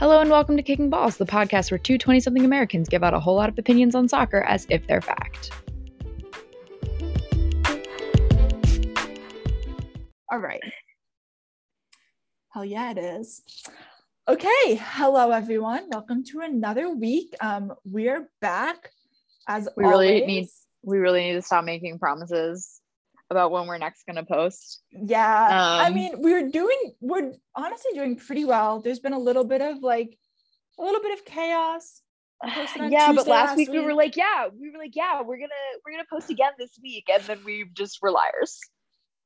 Hello and welcome to Kicking Balls, the podcast where two 20 something Americans give out a whole lot of opinions on soccer as if they're fact. All right. Hell yeah, it is. Okay. Hello, everyone. Welcome to another week. Um, we're back as We really need we really need to stop making promises about when we're next going to post. Yeah. I Um, mean, we're doing, we're honestly doing pretty well. There's been a little bit of like, a little bit of chaos. I yeah, but Tuesday last week, we were like, yeah, we were like, yeah, we're gonna we're gonna post again this week, and then we just were liars.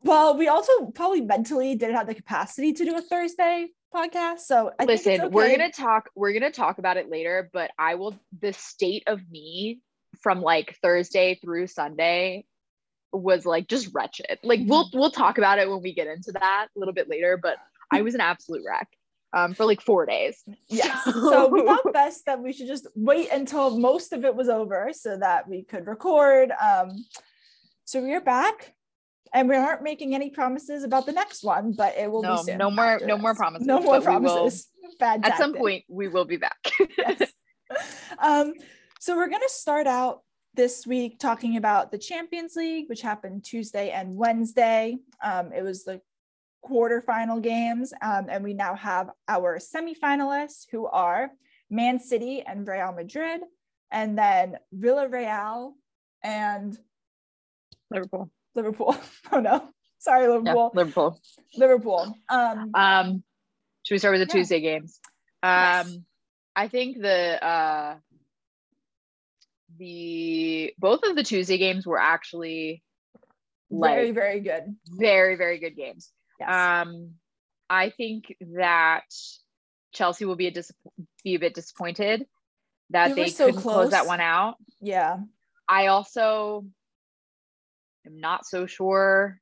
well, we also probably mentally didn't have the capacity to do a Thursday podcast. So I think it's Listen, we're gonna talk. We're gonna talk about it later, but I will. The state of me from like Thursday through Sunday was like just wretched. Like we'll we'll talk about it when we get into that a little bit later. But I was an absolute wreck um, for like four days. Yes. So we thought best that we should just wait until most of it was over so that we could record. Um, so we are back, and we aren't making any promises about the next one, but it will No, be soon. no more- no more promises, No more we will- promises. Bad. At some point, we will be back. Yes. um, so we're gonna start out this week talking about the Champions League, which happened Tuesday and Wednesday. Um, it was the quarterfinal games, um, and we now have our semifinalists who are Man City and Real Madrid, and then Villarreal and Liverpool. Liverpool. Oh no, sorry, Yeah, Liverpool. Liverpool. Liverpool. Um, Um, should we start with the Yeah. Tuesday games? Um, Yes. I think the uh, the both of the Tuesday games were actually very, like very good. very very good games. Yes. Um, I think that Chelsea will be a dis- be a bit disappointed that They they, so couldn't close that one out. yeah. I also am not so sure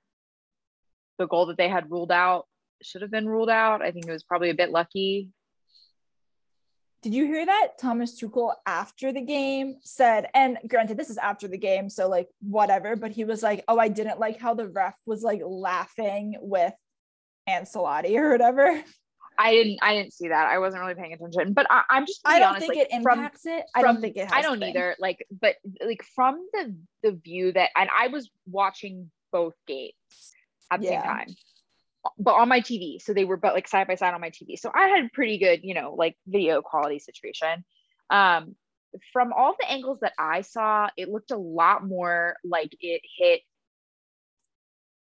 the goal that they had ruled out should have been ruled out. I think it was probably a bit lucky. Did you hear that? Thomas Tuchel after the game said, and granted, this is after the game, so like whatever, but he was like, Oh, I didn't like how the ref was like laughing with Ancelotti or whatever. I didn't I didn't see that. I wasn't really paying attention. But I, I'm just I don't honest, think like, it from- impacts it. I don't think it has I don't either. Like, but like from the the view that and I was watching both games at the Yeah. same time. But on my TV. So they were but like side by side on my TV. So I had pretty good, you know, like video quality situation. Um from all the angles that I saw, it looked a lot more like it hit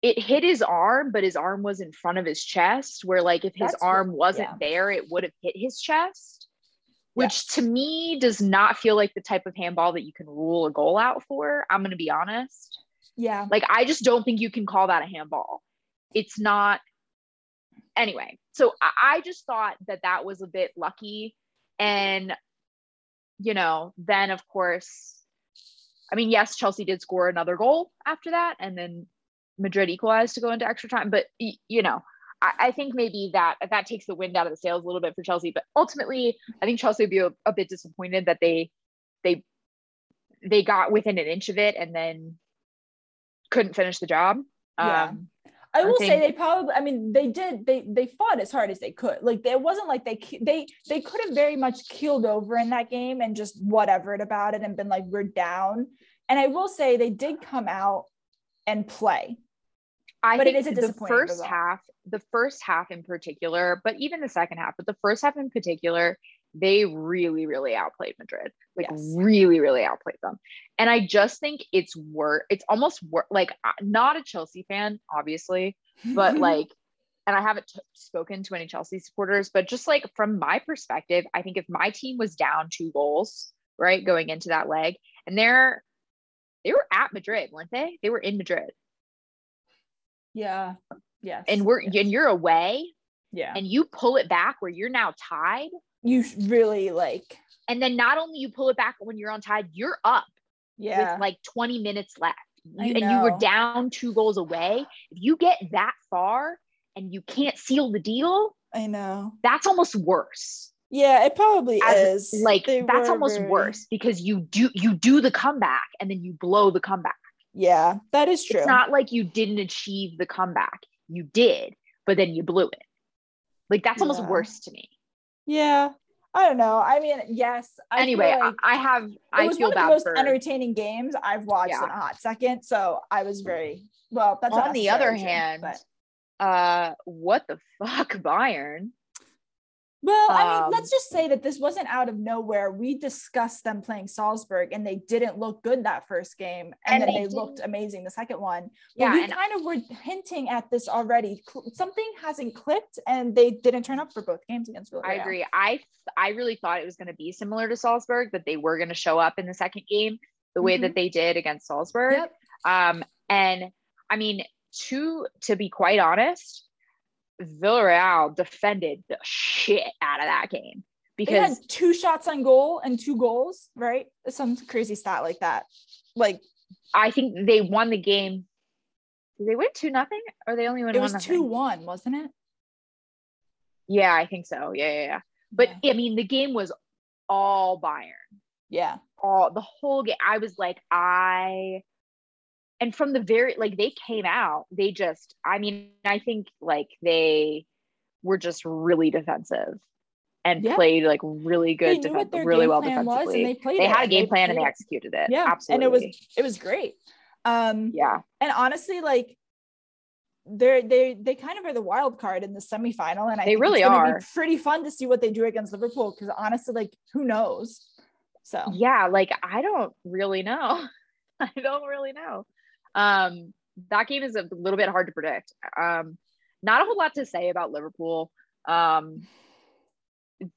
it hit his arm, but his arm was in front of his chest, where like if his That's what- arm wasn't yeah. there, it would have hit his chest which Yes. to me does not feel like the type of handball that you can rule a goal out for. I'm going to be honest. Yeah. Like, I just don't think you can call that a handball. It's not. Anyway, so I, I just thought that that was a bit lucky. And, you know, then of course, I mean, yes, Chelsea did score another goal after that. And then Madrid equalized to go into extra time. But, you know, I, I think maybe that that takes the wind out of the sails a little bit for Chelsea. But ultimately, I think Chelsea would be a, a bit disappointed that they they they got within an inch of it and then couldn't finish the job. Yeah. Um, I I will say they probably. I mean, they did. They they fought as hard as they could. Like it wasn't like they they they could have very much keeled over in that game and just whatevered about it and been like we're down. And I will say they did come out and play. I But it think is a the first result. half, the first half in particular, but even the second half, but the first half in particular, they really, really outplayed Madrid. Like Yes. really, really outplayed them. And I just think it's worth. It's almost worth. Like uh, not a Chelsea fan, obviously, but like, and I haven't t- spoken to any Chelsea supporters, but just like from my perspective, I think if my team was down two goals, right, going into that leg, and they're they were at Madrid, weren't they? They were in Madrid yeah. Yes. and we're yes. and you're away yeah. and you pull it back where you're now tied you really like and then not only you pull it back when you're on tied you're up yeah. with like 20 minutes left You- and you were down two goals away if you get that far and you can't seal the deal I know. that's almost worse Yeah, it probably As- is. like They that's almost very- worse because you do you do the comeback and then you blow the comeback Yeah, that is true. it's not like you didn't achieve the comeback you did but then you blew it like that's almost Yeah. worse to me yeah, I don't know. I mean, yes. I anyway, like I, I have. it was one of the most for. entertaining games I've watched Yeah. in a hot second. So I was very well. That's On the other hand, but- uh, what the fuck, Bayern? Well, I mean, Um, let's just say that this wasn't out of nowhere. We discussed them playing Salzburg and they didn't look good that first game. And, And then they they, looked amazing the second one. But Yeah, we kind of were hinting at this already. Something hasn't clicked and they didn't turn up for both games against Villarreal. I agree. I I really thought it was going to be similar to Salzburg, that they were going to show up in the second game the way Mhm. that they did against Salzburg. Yep. Um, and I mean, to to be quite honest, Villarreal defended the shit out of that game They had because two shots on goal and two goals, right? Some crazy stat like that. Like I think they won the game. Did they win two nothing, or they only win it was two one, wasn't it? Yeah, I think so. Yeah, yeah, yeah. But yeah. I mean, the game was all Bayern. yeah. all the whole game. I was like, I and from the very like they came out, they just I mean, I think like they were just really defensive and Yeah. played like really good defense, really well defensively. they they had a game plan and they executed it. Yeah, absolutely. and it was it was great. Um, yeah, and honestly, like they're they they kind of are the wild card in the semifinal, and I They think really are. Be pretty fun to see what they do against Liverpool because honestly, like who knows? So yeah. Like I don't really know. I don't really know. Um, that game is a little bit hard to predict. Um, not a whole lot to say about Liverpool. Um,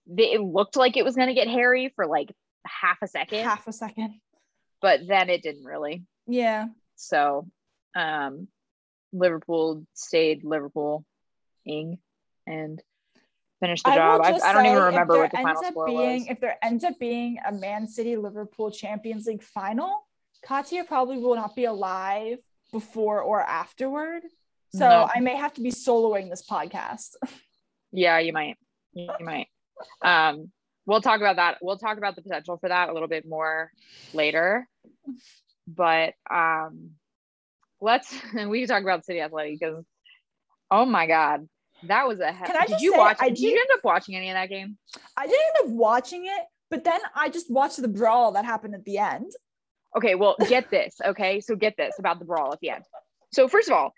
they, it looked like it was going to get hairy for like half a second, half a second. but then it didn't really. Yeah, So, um, Liverpool stayed Liverpool ing and finished the I job. I, I don't even remember what the final score being, was. If there ends up being a Man City Liverpool Champions League final, Katia probably will not be alive before or afterward. So No. I may have to be soloing this podcast. Yeah, you might. You might. Um, we'll talk about that. We'll talk about the potential for that a little bit more later. But um, let's we can talk about City Athletic because oh my god, that was a he- Can I did you say, watch? I did you did- end up watching any of that game? I didn't end up watching it, but then I just watched the brawl that happened at the end. Okay, well, get this. Okay, so get this about the brawl at the end. So first of all,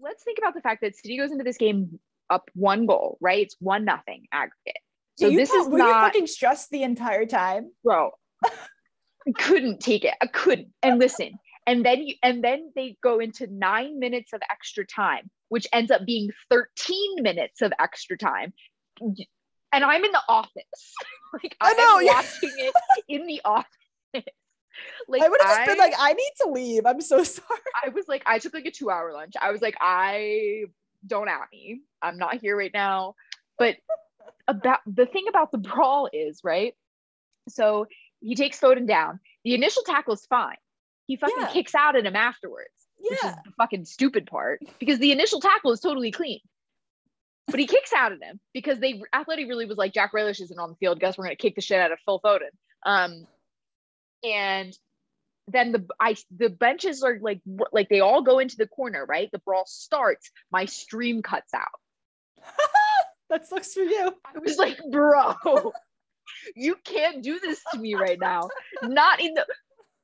let's think about the fact that City goes into this game up one goal, right? It's one nothing aggregate. So you this thought- is were you not fucking stressed the entire time. bro. Couldn't take it. I couldn't. And listen, and then you and then they go into nine minutes of extra time, which ends up being 13 minutes of extra time. And I'm in the office. like I I'm know, watching it in the office. Like I would have just been like, I need to leave. I'm so sorry. I was like, I took like a two hour lunch. I was like, I don't at me. I'm not here right now. But about the thing about the brawl is, right? So he takes Foden down. The initial tackle is fine. He fucking Yeah. kicks out at him afterwards, which is Yeah. the fucking stupid part because the initial tackle is totally clean. But he kicks out at him because they athletic really was like Jack Grealish isn't on the field. Guess we're gonna kick the shit out of Phil Foden. Um, and then the I the benches are like like they all go into the corner, right? The brawl starts. My stream cuts out. that sucks for you. I was like, bro, you can't do this to me right now. Not in the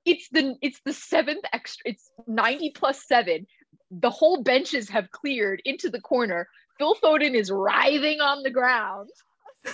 it's the it's the seventh extra, it's 90 plus seven. The whole benches have cleared into the corner. Phil Foden is writhing on the ground.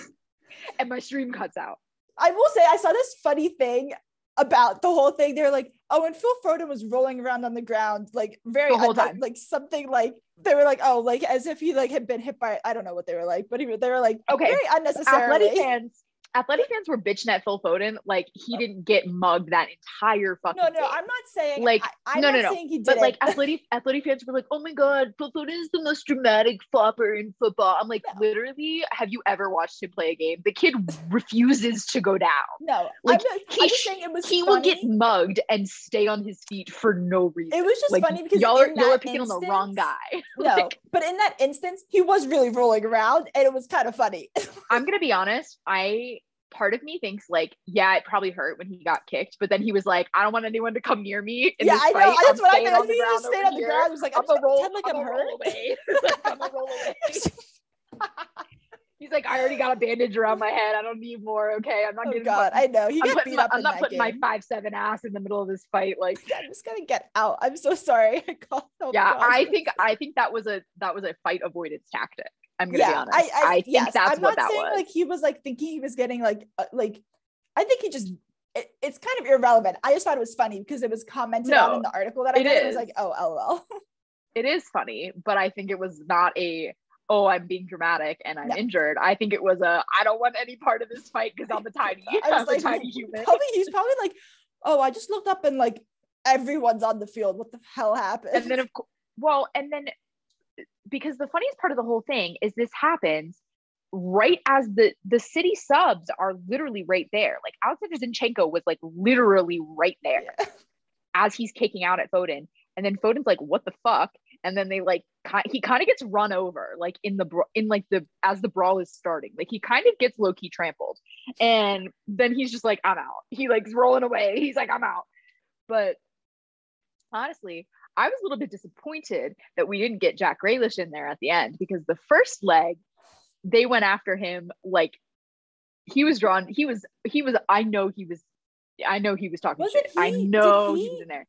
And my stream cuts out. I will say I saw this funny thing about the whole thing. They're like, oh, and Phil Foden was rolling around on the ground, like very The whole unlike- time. like something like they were like, oh, like as if he like had been hit by I don't know what they were like, but he they were like Okay, very unnecessarily. Athletic fans, athletic fans were bitching at Phil Foden like he didn't get mugged that entire fucking No, no, game. I'm not saying Like, I, am no, not no, no. saying he did But like athletic athletic fans were like, "Oh my god, Phil Foden is the most dramatic flopper in football." I'm like, No. literally, have you ever watched him play a game? The kid refuses to go down. no, like, I'm, he saying it was He funny. will get mugged and stay on his feet for no reason. It was just like, funny because y'all are y'all are picking on the wrong guy. No, Like, but in that instance, he was really rolling around, and it was kind of funny. I'm gonna be honest. I part of me thinks like, yeah, it probably hurt when he got kicked, but then he was like, I don't want anyone to come near me. In yeah, I know. That's I'm what I. I think he just stayed on the ground. He was like, I'm I'm a roll, like I'm I'm a hurt. roll away. I'm a roll away. He's like, I already got a bandage around my head. I don't need more. Okay, I'm not Oh getting. God, I know he I'm, got putting beat my, up I'm not putting game. my five seven ass in the middle of this fight. Like, I'm just gonna get out. I'm so sorry. I called. oh yeah, I think I think that was a that was a fight avoidance tactic. I'm gonna be yeah, honest. I, I, think yes, that's I'm what not that saying was. like he was like thinking he was getting like uh, like. I think he just. It, it's kind of irrelevant. I just thought it was funny because it was commented on in the article that I read. It was like, oh, lol. it is funny, but I think it was not a oh I'm being dramatic and I'm No. injured. I think it was a I don't want any part of this fight because I'm a tiny I was I'm like, tiny human. probably he's probably like, oh, I just looked up and like everyone's on the field. What the hell happened? And then of course, well, and then because the funniest part of the whole thing is this happens right as the the city subs are literally right there. Like Alexander Zinchenko was like literally right there Yeah. as he's kicking out at Foden. And then Foden's like, "What the fuck?" And then they like, he kind of gets run over, like in the in like the as the brawl is starting, like he kind of gets low key trampled, and then he's just like, "I'm out." He like's rolling away. He's like, "I'm out." But honestly, I was a little bit disappointed that we didn't get Jack Grealish in there at the end because the first leg, they went after him like he was drawn. He was he was. I know he was. I know he was talking Wasn't shit. I he- did know he, he- was in there.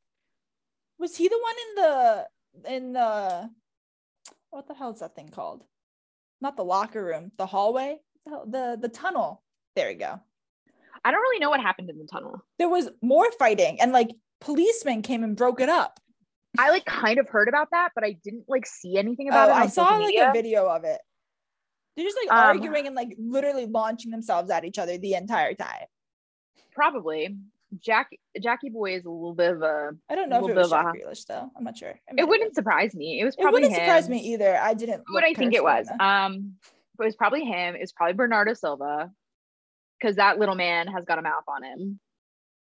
was he the one in the in the what the hell is that thing called? Not the locker room, the hallway, the the, the tunnel. There we go. I don't really know what happened in the tunnel. There was more fighting and like policemen came and broke it up. I like kind of heard about that, but I didn't like see anything about Oh, it. I saw like media. a video of it. They're just like Um, arguing and like literally launching themselves at each other the entire time. Probably. Jack Jackie Boy is a little bit of a. I don't know if it was Jack Grealish though. I'm not sure. It wouldn't surprise me. It was It probably wouldn't surprise me either. I didn't. what I think it was? enough. Um, it was probably him. It was probably Bernardo Silva, because that little man has got a mouth on him.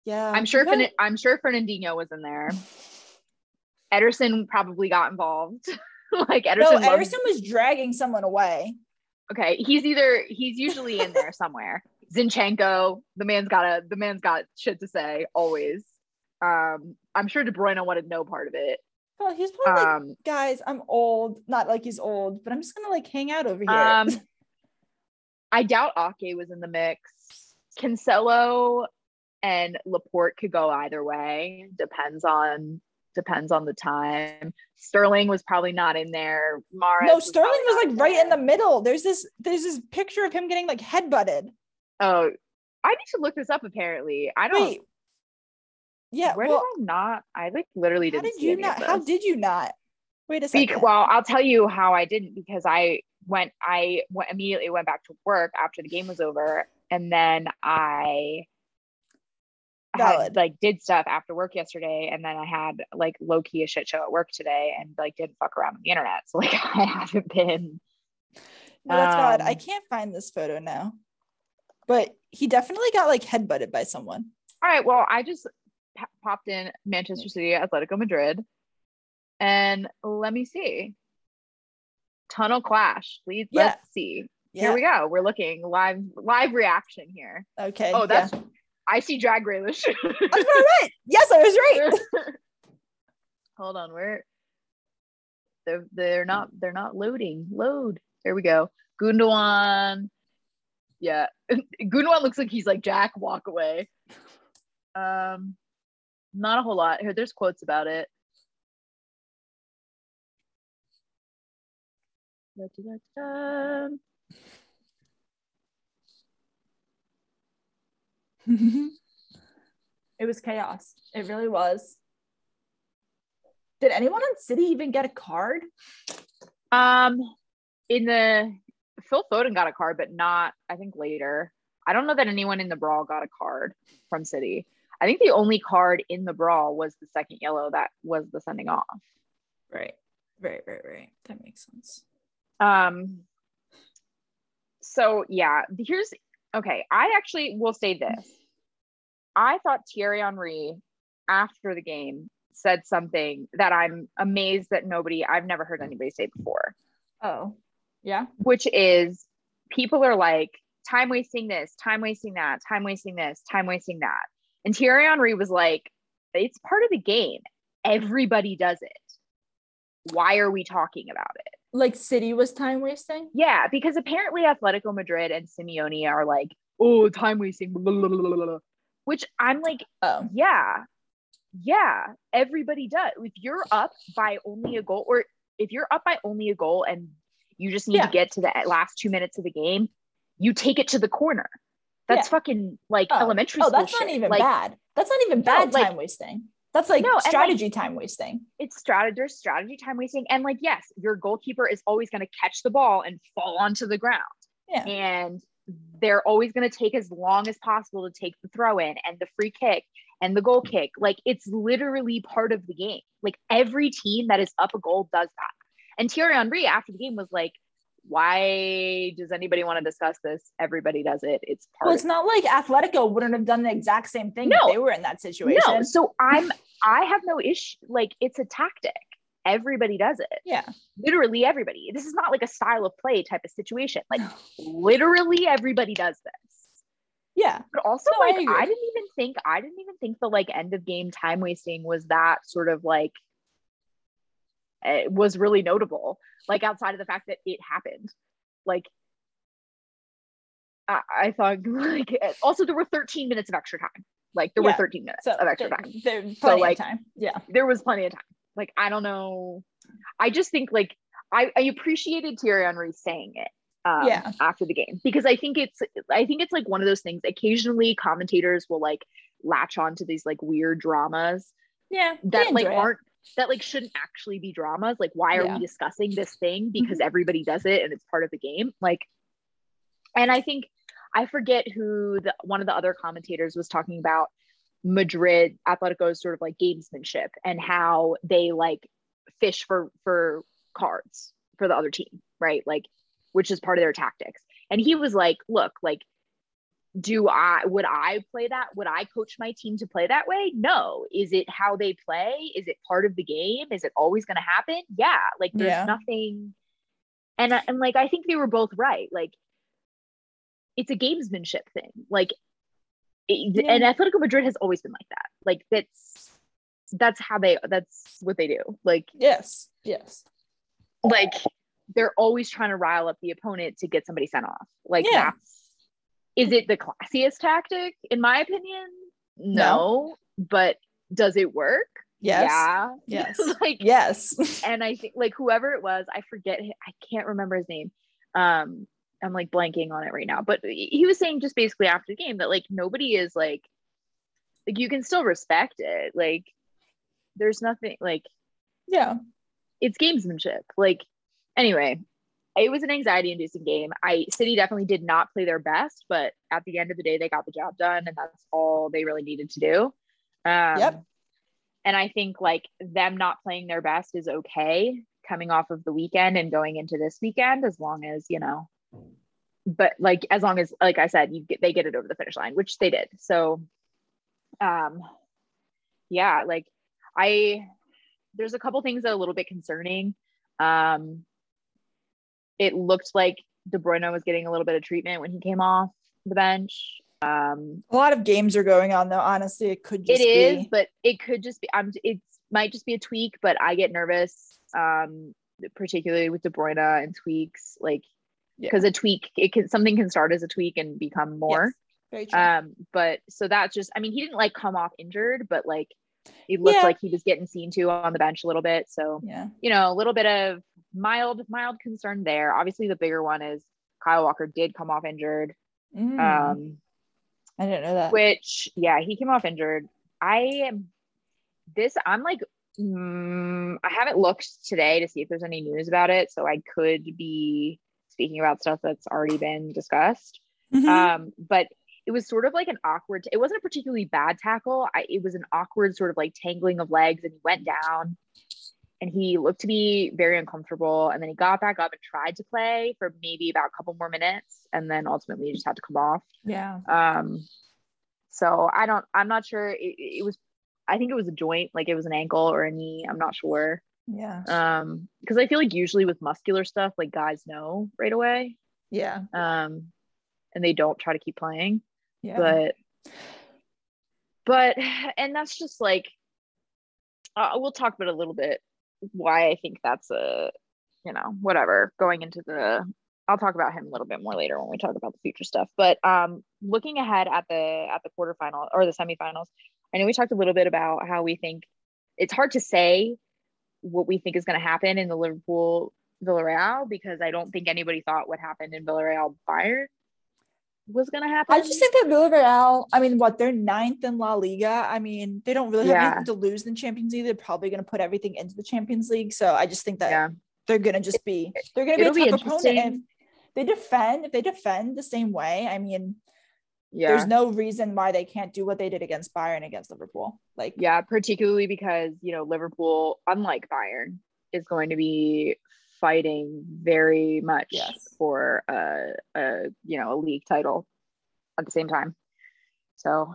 yeah, I'm sure. gotta- Fern- I'm sure Fernandinho was in there. Ederson probably got involved. like Ederson. no, Ederson was dragging someone away. okay, he's either he's usually in there somewhere. Zinchenko, the man's got a the man's got shit to say always. Um, I'm sure De Bruyne wanted no part of it. Well, he's probably like, Um, guys, I'm old. Not like he's old, but I'm just gonna like hang out over here. um, I doubt Ake was in the mix. Cancelo and Laporte could go either way. Depends on depends on the time. Sterling was probably not in there. Mara. no, Sterling was like right in the middle. There's this there's this picture of him getting like headbutted. Oh, I need to look this up. Apparently, I don't. Wait. Yeah, where well, did I not? I like literally didn't. How did see you not? How did you not? Wait a second. Bec- well, I'll tell you how I didn't because I went. I went immediately went back to work after the game was over, and then I had, like did stuff after work yesterday, and then I had like low key a shit show at work today, and like didn't fuck around on the internet. So like I haven't been. no, that's valid. I um, can't find this photo now. But he definitely got like headbutted by someone. All right. Well, I just p- popped in Manchester City, Atletico Madrid, and let me see. Tunnel clash. Please Yeah. let's see. Yeah. Here we go. We're looking live live reaction here. Okay. Oh, yeah. I see drag what I meant. Yes, I was right. Hold on, where they're they're not they're not loading. Load. There we go. Gundogan. Yeah. Gundogan looks like he's like Jack, walk away. Um not a whole lot. Here, there's quotes about it. Da-da-da-da. it was chaos. It really was. Did anyone on City even get a card? Um, in the Phil Foden got a card, but not I think later. I don't know that anyone in the brawl got a card from City. I think the only card in the brawl was the second yellow that was the sending off. Right. Right, right, right. That makes sense. Um. So yeah, here's okay. I actually will say this. I thought Thierry Henry after the game said something that I'm amazed that nobody I've never heard anybody say before. Oh. Yeah. which is people are like time wasting this, time wasting that, time wasting this, time wasting that. And Thierry Henry was like, it's part of the game. Everybody does it. Why are we talking about it? like City was time wasting. Yeah, because apparently Atletico Madrid and Simeone are like, oh, time wasting, blah, blah, blah, which I'm like, Oh, yeah, yeah, everybody does. If you're up by only a goal, or if you're up by only a goal and you just need Yeah. to get to the last two minutes of the game, you take it to the corner. That's Yeah. fucking like Oh. elementary oh, school. that's not even like, bad. That's not even No, bad like- time wasting. That's like No, and, like- strategy time wasting. it's strategy there's strategy time wasting and like yes your goalkeeper is always going to catch the ball and fall onto the ground Yeah. and they're always going to take as long as possible to take the throw in and the free kick and the goal kick. Like it's literally part of the game. Like every team that is up a goal does that. And Thierry Henry after the game was like why does anybody want to discuss this? Everybody does it. It's part Well, it's not like Atletico wouldn't have done the exact same thing No. if they were in that situation. no so i'm i have no issue like it's a tactic everybody does it Yeah. literally everybody. This is not like a style of play type of situation. Like No. literally everybody does this. Yeah. But also No, like agree. I, didn't even think I didn't even think the like end of game time wasting was that sort of like it was really notable. Like outside of the fact that it happened. Like I, I thought like eh, also there were 13 minutes of extra time. Like there Yeah. were 13 minutes So of extra there- time There's plenty like, time. Yeah. there was plenty of time. Like I don't know. I just think like I, I appreciated Thierry Henry saying it. Um, Yeah. After the game, because I think it's I think it's like one of those things. Occasionally, commentators will like latch on to these like weird dramas Yeah. that like it. aren't that like shouldn't actually be dramas. Like, why are Yeah. Mm-hmm. we discussing this thing? Because everybody does it and it's part of the game. Like, and I think I forget who the one of the other commentators was talking about Madrid Atletico's sort of like gamesmanship and how they like fish for for cards for the other team, right? Like, which is part of their tactics. And he was like, look, like do I would I play that? Would I coach my team to play that way? No. Is it how they play? Is it part of the game? Is it always going to happen? Yeah. Like there's Yeah. nothing. And and like I think they were both right. Like it's a gamesmanship thing. Like it, Yeah. and Atletico Madrid has always been like that. Like that's that's how they that's what they do. Like Yes. Yes. like they're always trying to rile up the opponent to get somebody sent off. Like Yeah. that's is it the classiest tactic in my opinion? No, No. but does it work? Yes. Yeah. Yes. like Yes. and I think like whoever it was, I forget I can't remember his name. Um I'm like blanking on it right now, but he was saying just basically after the game that like nobody is like like you can still respect it. Like there's nothing like yeah. it's gamesmanship. Like, anyway, it was an anxiety inducing game. I City definitely did not play their best, but at the end of the day, they got the job done, and that's all they really needed to do. Um, Yep. And I think like them not playing their best is okay coming off of the weekend and going into this weekend, as long as you know. But like, as long as, like I said, you get they get it over the finish line, which they did. So, um, yeah, like I there's a couple things that are a little bit concerning. Um, it looked like De Bruyne was getting a little bit of treatment when he came off the bench. Um, A lot of games are going on though. Honestly, it could just it is, be. but it could just be. I'm. It might just be a tweak, but I get nervous, um, particularly with De Bruyne and tweaks, like Yeah. because a tweak, it can something can start as a tweak and become more. True. Um, but so that's just. I mean, he didn't like come off injured, but like it looked Yeah. like he was getting seen to on the bench a little bit. So yeah. you know, a little bit of mild, mild concern there. Obviously, the bigger one is Kyle Walker did come off injured. Mm, Um, I didn't know that. which yeah, he came off injured. I am this. I'm like, mm, I haven't looked today to see if there's any news about it, so I could be speaking about stuff that's already been discussed. Mhm. Um, but it was sort of like an awkward. It wasn't a particularly bad tackle. I, it was an awkward sort of like tangling of legs, and he went down, and he looked to be very uncomfortable. And then he got back up and tried to play for maybe about a couple more minutes, and then ultimately just had to come off. yeah. Um, so I don't. I'm not sure. It, it was. I think it was a joint, like it was an ankle or a knee. I'm not sure. Yeah. Um, because I feel like usually with muscular stuff, like guys know right away. Yeah. Um, and they don't try to keep playing Yeah. but but and that's just like uh, we'll talk about a little bit why i think that's a you know, whatever, going into the I'll talk about him a little bit more later when we talk about the future stuff. But um looking ahead at the at the quarterfinal or the semifinals, I know we talked a little bit about how we think it's hard to say what we think is going to happen in the Liverpool Villarreal because I don't think anybody thought what happened in Villarreal Bayern was going to happen. I just think that Villarreal, I mean, what they're ninth in La Liga. I mean, they don't really have Yeah. anything to lose in the Champions League. They're probably going to put everything into the Champions League. So I just think that Yeah. they're going to just be they're going to be be a tough opponent. if they defend, if they defend the same way, I mean, Yeah. there's no reason why they can't do what they did against Bayern against Liverpool. Like, Yeah, particularly because, you know, Liverpool, unlike Bayern, is going to be fighting very much Yes. for a, a, you know, a league title at the same time. So,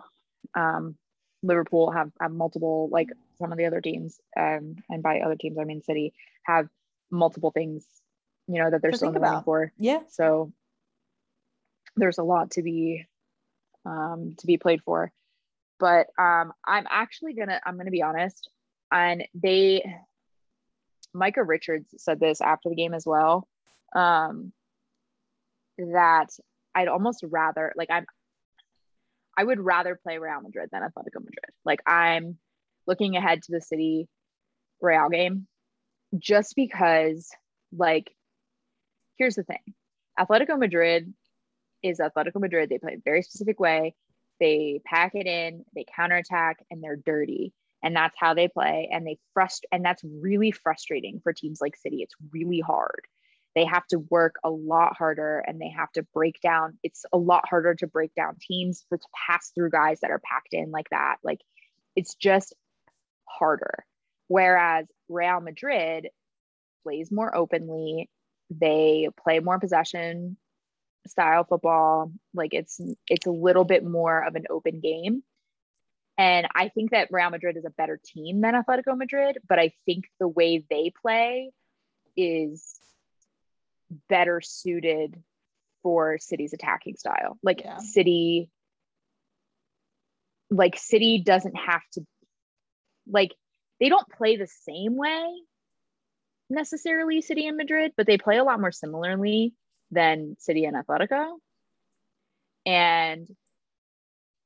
um, Liverpool have, have multiple, like some of the other teams, um, and by other teams, I mean City, have multiple things, you know, that they're still in think the running about. for. yeah, So there's a lot to be um, to be played for. But um, I'm actually gonna I'm gonna be honest, and they Micah Richards said this after the game as well. Um, that I'd almost rather like I'm I would rather play Real Madrid than Atletico Madrid. Like I'm looking ahead to the City Real game just because like here's the thing. Atletico Madrid is Atletico Madrid. They play a very specific way. They pack it in, they counterattack, and they're dirty. And that's how they play. And they frust and that's really frustrating for teams like City. It's really hard. They have to work a lot harder and they have to break down. It's a lot harder to break down teams for to pass through guys that are packed in like that. Like it's just harder. Whereas Real Madrid plays more openly. They play more possession style football. Like it's it's a little bit more of an open game. And I think that Real Madrid is a better team than Atletico Madrid, but I think the way they play is better suited for City's attacking style. Like Yeah. City like City doesn't have to like they don't play the same way necessarily City and Madrid, but they play a lot more similarly than City and Atletico. And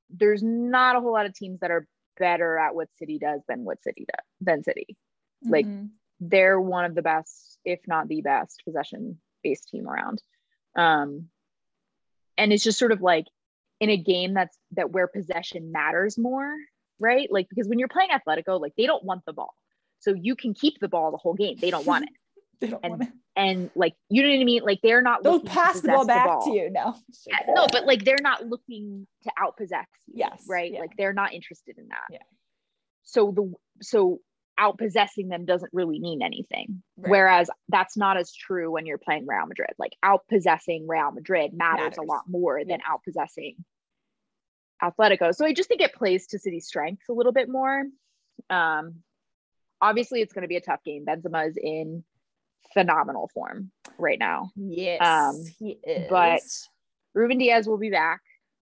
there's not a whole lot of teams that are better at what City does than what City does than City. Like, Mhm. They're one of the best, if not the best, possession based team around. Um, and it's just sort of like in a game that's that where possession matters more, right? Like because when you're playing Atletico, like they don't want the ball. So you can keep the ball the whole game. They don't want it. they don't and want to. And like you know what I mean? Like they're not They'll pass the ball back to you. No, yeah, no, but like they're not looking to outpossess you. Yes, Right. yeah. Like they're not interested in that. Yeah. So the so outpossessing them doesn't really mean anything. Right. Whereas that's not as true when you're playing Real Madrid. Like outpossessing Real Madrid matters, a lot more than outpossessing Atletico. So I just think it plays to City's strengths a little bit more. Um obviously it's going to be a tough game. Benzema is in phenomenal form right now. yes, um, he is. but- Ruben Dias will be back.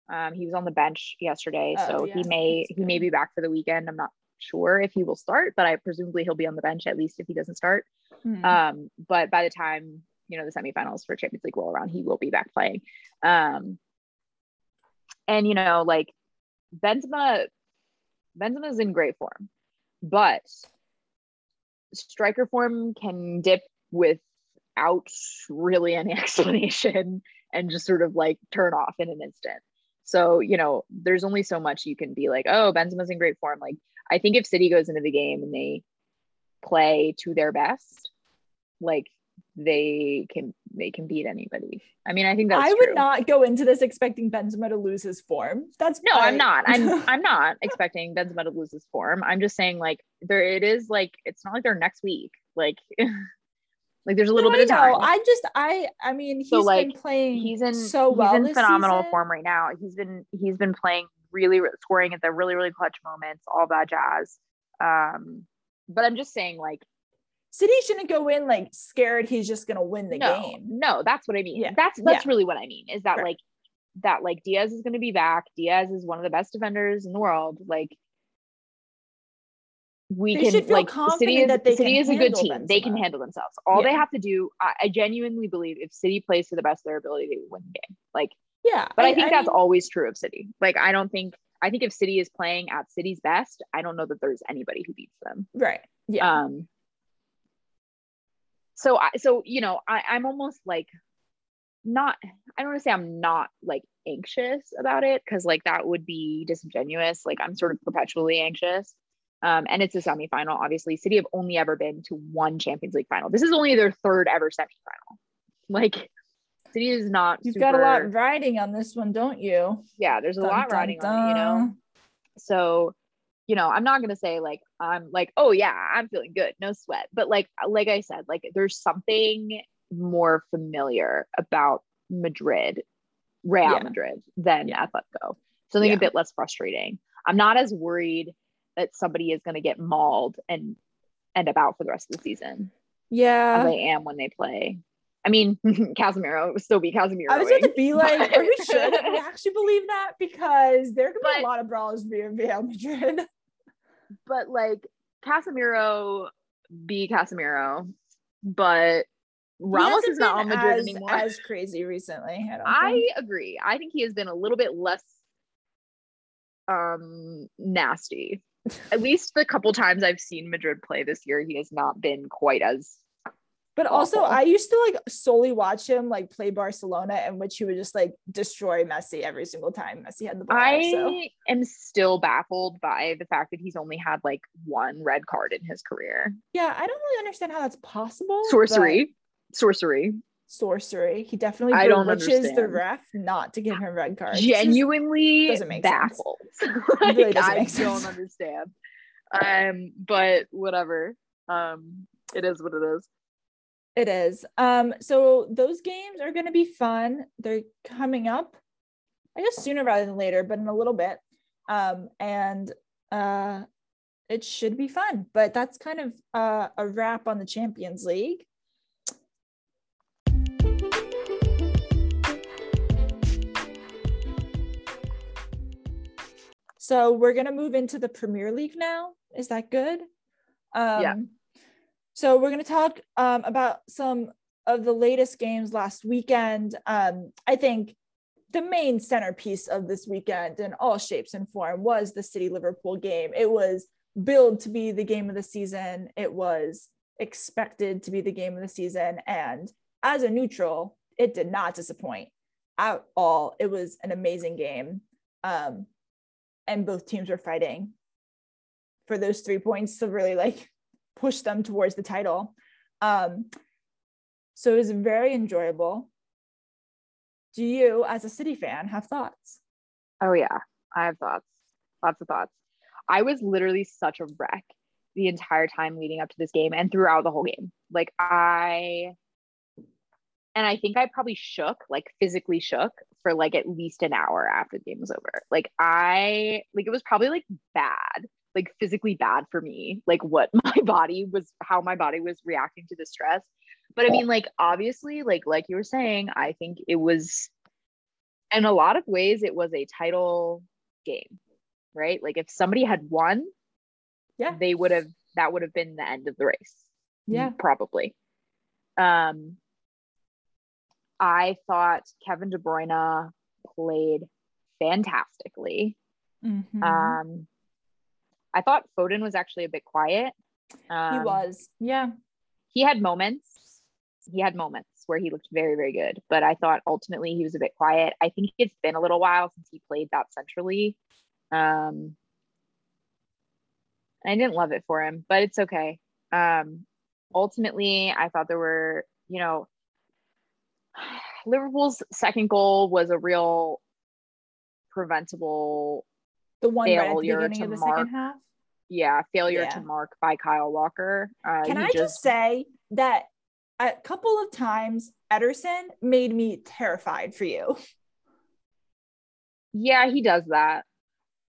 Um, he was on the bench yesterday, Oh, so yeah, he may he may be back for the weekend. I'm not sure if he will start, but I presumably he'll be on the bench at least if he doesn't start. Hmm. Um, but by the time you know the semifinals for Champions League roll around, he will be back playing. Um, and you know, like Benzema, Benzema's in great form, but striker form can dip without really any explanation and just sort of like turn off in an instant. So, you know, there's only so much you can be like, oh, Benzema's in great form. Like, I think if City goes into the game and they play to their best, like they can they can beat anybody. I mean, I think that's I would true. not go into this expecting Benzema to lose his form. That's No, I'm not. I'm I'm not expecting Benzema to lose his form. I'm just saying like there it is like it's not like they're next week. Like like there's a little No, bit of time. I just I I mean he's So, like, been playing he's in so well he's in phenomenal season. form right now. He's been he's been playing really re- scoring at the really really clutch moments, all that jazz. Um but I'm just saying like City shouldn't go in like scared he's just gonna win the no, game. No, that's what I mean. Yeah. That's that's really what I mean. Is that like that like Dias is going to be back. Dias is one of the best defenders in the world. Like we They can feel like City is, that they City can is a good team. They can handle themselves. All they have to do, I, I genuinely believe, if City plays to the best of their ability, they win the game. Like, Yeah. but I, think that's mean, always true of City. Like, I don't think. I think if City is playing at City's best, I don't know that there's anybody who beats them. right. Yeah. Um. So I so you know I I'm almost like not I don't want to say I'm not like anxious about it because like that would be disingenuous. Like I'm sort of perpetually anxious. Um, and it's a semifinal. Obviously, City have only ever been to one Champions League final. This is only their third ever semifinal. Like, City is not. You've got a lot riding on this one, don't you? Yeah, there's a Dun, lot dun, riding on it. You know. so you know i'm not going to say like i'm like oh yeah i'm feeling good no sweat but like like i said like there's something more familiar about madrid real Yeah. madrid than Yeah. atletico something Yeah. a bit less frustrating i'm not as worried that somebody is going to get mauled and end up out for the rest of the season as Yeah. i am when they play i mean casemiro would still be casemiro I was going to be like, are we sure that we actually believe that? Because there could be But- a lot of brawls via Real Madrid. But like Casemiro be Casemiro, but Ramos is not on Madrid as, anymore. As crazy recently. I I agree. I think he has been a little bit less um nasty. At least the couple times I've seen Madrid play this year, he has not been quite as But also. I used to like solely watch him like play Barcelona, in which he would just like destroy Messi every single time Messi had the ball. I so am still baffled by the fact that he's only had like one red card in his career. yeah, I don't really understand how that's possible. Sorcery. Sorcery. sorcery. He definitely I don't bewitches the ref not to give him red cards. Genuinely doesn't make sense. baffled. It really doesn't I make don't sense. understand. Um, but whatever. Um, it is what it is. It is. Um, so those games are going to be fun. They're coming up, I guess sooner rather than later, but in a little bit. Um, and uh, it should be fun. But that's kind of uh, a wrap on the Champions League. So we're gonna move into the Premier League now. Is that good? Um, Yeah. So we're gonna talk um, about some of the latest games last weekend. Um, I think the main centerpiece of this weekend, in all shapes and form, was the City Liverpool game. It was billed to be the game of the season. It was expected to be the game of the season, and as a neutral, it did not disappoint at all. It was an amazing game. Um, and both teams were fighting for those three points to really like push them towards the title. Um, so it was very enjoyable. Do you, as a City fan, have thoughts? Oh yeah, I have thoughts. Lots of thoughts. I was literally such a wreck the entire time leading up to this game and throughout the whole game. Like I and I think I probably shook, like physically shook for like at least an hour after the game was over. Like I like it was probably like bad, like physically bad for me, like what my body was how my body was reacting to the stress. But I mean like obviously like like you were saying, I think it was in a lot of ways it was a title game, right? Like if somebody had won, Yeah. they would have that would have been the end of the race Yeah. probably. Um, I thought Kevin De Bruyne played fantastically. Mhm. Um, I thought Foden was actually a bit quiet. Um, he was. Yeah. He had moments. He had moments where he looked very, very good, but I thought ultimately he was a bit quiet. I think it's been a little while since he played that centrally. Um, I didn't love it for him, but it's okay. Um, ultimately, I thought there were, you know, Liverpool's second goal was a real preventable, The one right at the Failure beginning to of the mark. second half. yeah, failure Yeah. to mark by Kyle Walker. Uh, Can I just say that a couple of times Ederson made me terrified for you. yeah, he does that.